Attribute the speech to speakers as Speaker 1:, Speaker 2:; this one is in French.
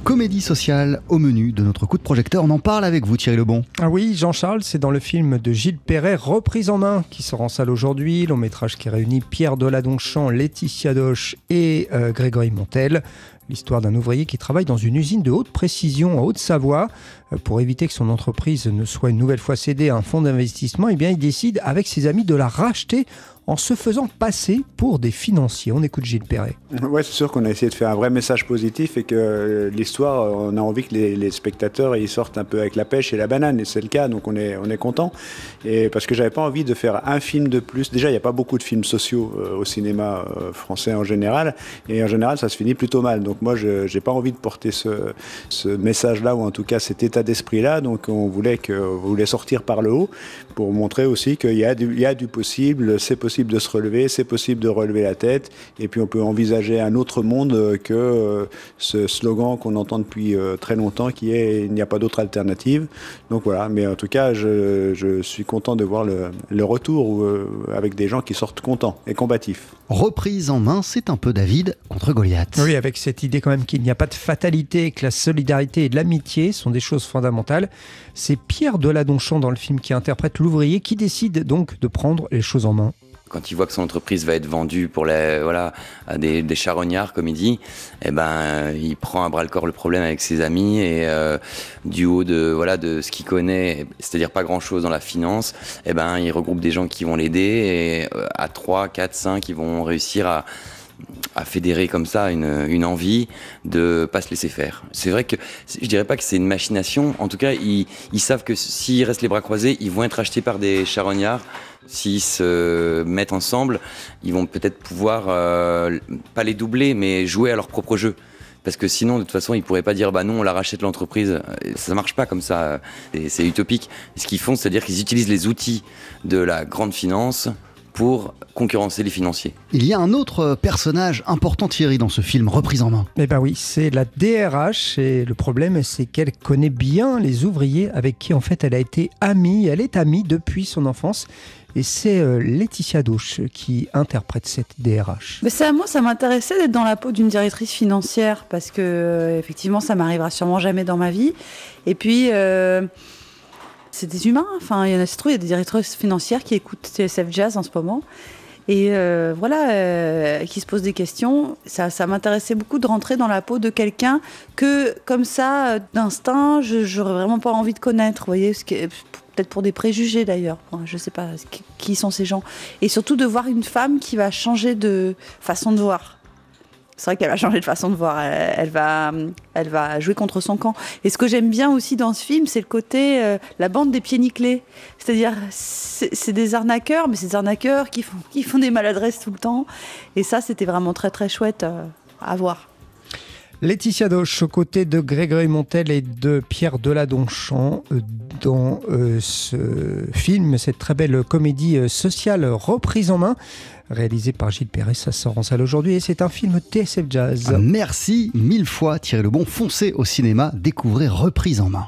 Speaker 1: comédie sociale au menu de notre coup de projecteur. On en parle avec vous Thierry Lebon.
Speaker 2: Ah oui, Jean-Charles, c'est dans le film de Gilles Perret, Reprise en main, qui sort en salle aujourd'hui. Long métrage qui réunit Pierre Deladonchamp, Laetitia Doche et euh, Grégory Montel. L'histoire d'un ouvrier qui travaille dans une usine de haute précision en Haute-Savoie. Euh, pour éviter que son entreprise ne soit une nouvelle fois cédée à un fonds d'investissement, eh bien, il décide avec ses amis de la racheter en se faisant passer pour des financiers. On écoute Gilles Perret.
Speaker 3: Oui, c'est sûr qu'on a essayé de faire un vrai message positif et que euh, l'histoire, on a envie que les, spectateurs ils sortent un peu avec la pêche et la banane, et c'est le cas, donc on est, on est content. Et parce que j'avais pas envie de faire un film de plus. Déjà, il n'y a pas beaucoup de films sociaux euh, au cinéma français en général, et en général, ça se finit plutôt mal. Donc moi, je n'ai pas envie de porter ce, message-là, ou en tout cas cet état d'esprit-là. Donc on voulait, que, voulait sortir par le haut pour montrer aussi qu'il y a du possible, c'est possible de se relever, c'est possible de relever la tête, et puis on peut envisager un autre monde que euh, ce slogan qu'on entend depuis euh, très longtemps qui est il n'y a pas d'autre alternative. Donc voilà, mais en tout cas, je, je suis content de voir le, le retour euh, avec des gens qui sortent contents et combatifs.
Speaker 1: Reprise en main, c'est un peu David contre Goliath.
Speaker 2: Oui, avec cette idée quand même qu'il n'y a pas de fatalité, que la solidarité et l'amitié sont des choses fondamentales. C'est Pierre Deladonchamp dans le film qui interprète l'ouvrier qui décide donc de prendre les choses en main
Speaker 4: quand il voit que son entreprise va être vendue pour les, voilà, à des, charognards, comme il dit, eh ben, il prend à bras le corps le problème avec ses amis et euh, du haut de, voilà, de ce qu'il connaît, c'est-à-dire pas grand-chose dans la finance, eh ben, il regroupe des gens qui vont l'aider et euh, à 3, 4, 5, ils vont réussir à à fédérer comme ça une, envie de pas se laisser faire. C'est vrai que je dirais pas que c'est une machination. En tout cas, ils, ils savent que s'ils restent les bras croisés, ils vont être achetés par des charognards S'ils se mettent ensemble, ils vont peut-être pouvoir, euh, pas les doubler, mais jouer à leur propre jeu. Parce que sinon, de toute façon, ils pourraient pas dire bah non, on la rachète l'entreprise. Ça marche pas comme ça. C'est utopique. Ce qu'ils font, c'est-à-dire qu'ils utilisent les outils de la grande finance pour concurrencer les financiers.
Speaker 1: Il y a un autre personnage important, Thierry, dans ce film, reprise en main.
Speaker 2: Eh ben oui, c'est la DRH et le problème, c'est qu'elle connaît bien les ouvriers avec qui en fait elle a été amie. Elle est amie depuis son enfance. Et c'est euh, Laetitia Douche qui interprète cette DRH.
Speaker 5: Mais ça, moi, ça m'intéressait d'être dans la peau d'une directrice financière parce que, euh, effectivement, ça m'arrivera sûrement jamais dans ma vie. Et puis, euh, c'est des humains. Enfin, il y en a, il y a des directrices financières qui écoutent TSF Jazz en ce moment. Et euh, voilà, euh, qui se posent des questions. Ça, ça m'intéressait beaucoup de rentrer dans la peau de quelqu'un que, comme ça, d'instinct, je n'aurais vraiment pas envie de connaître. Vous voyez, peut-être pour des préjugés d'ailleurs. je ne sais pas qui sont ces gens. Et surtout de voir une femme qui va changer de façon de voir c'est vrai qu'elle va changer de façon de voir. Elle, va, elle va jouer contre son camp. Et ce que j'aime bien aussi dans ce film, c'est le côté euh, la bande des pieds nickelés. C'est-à-dire, c'est des arnaqueurs, mais c'est des arnaqueurs qui font, qui font des maladresses tout le temps. Et ça, c'était vraiment très très chouette euh, à voir.
Speaker 2: Laetitia Doche aux côtés de Grégory Montel et de Pierre Deladonchamp euh, dans ce film, cette très belle comédie sociale reprise en main réalisé par Gilles Perret. Ça sort en salle aujourd'hui et c'est un film TSF Jazz.
Speaker 1: Merci mille fois Thierry Lebon. Foncez au cinéma, découvrez Reprise en main.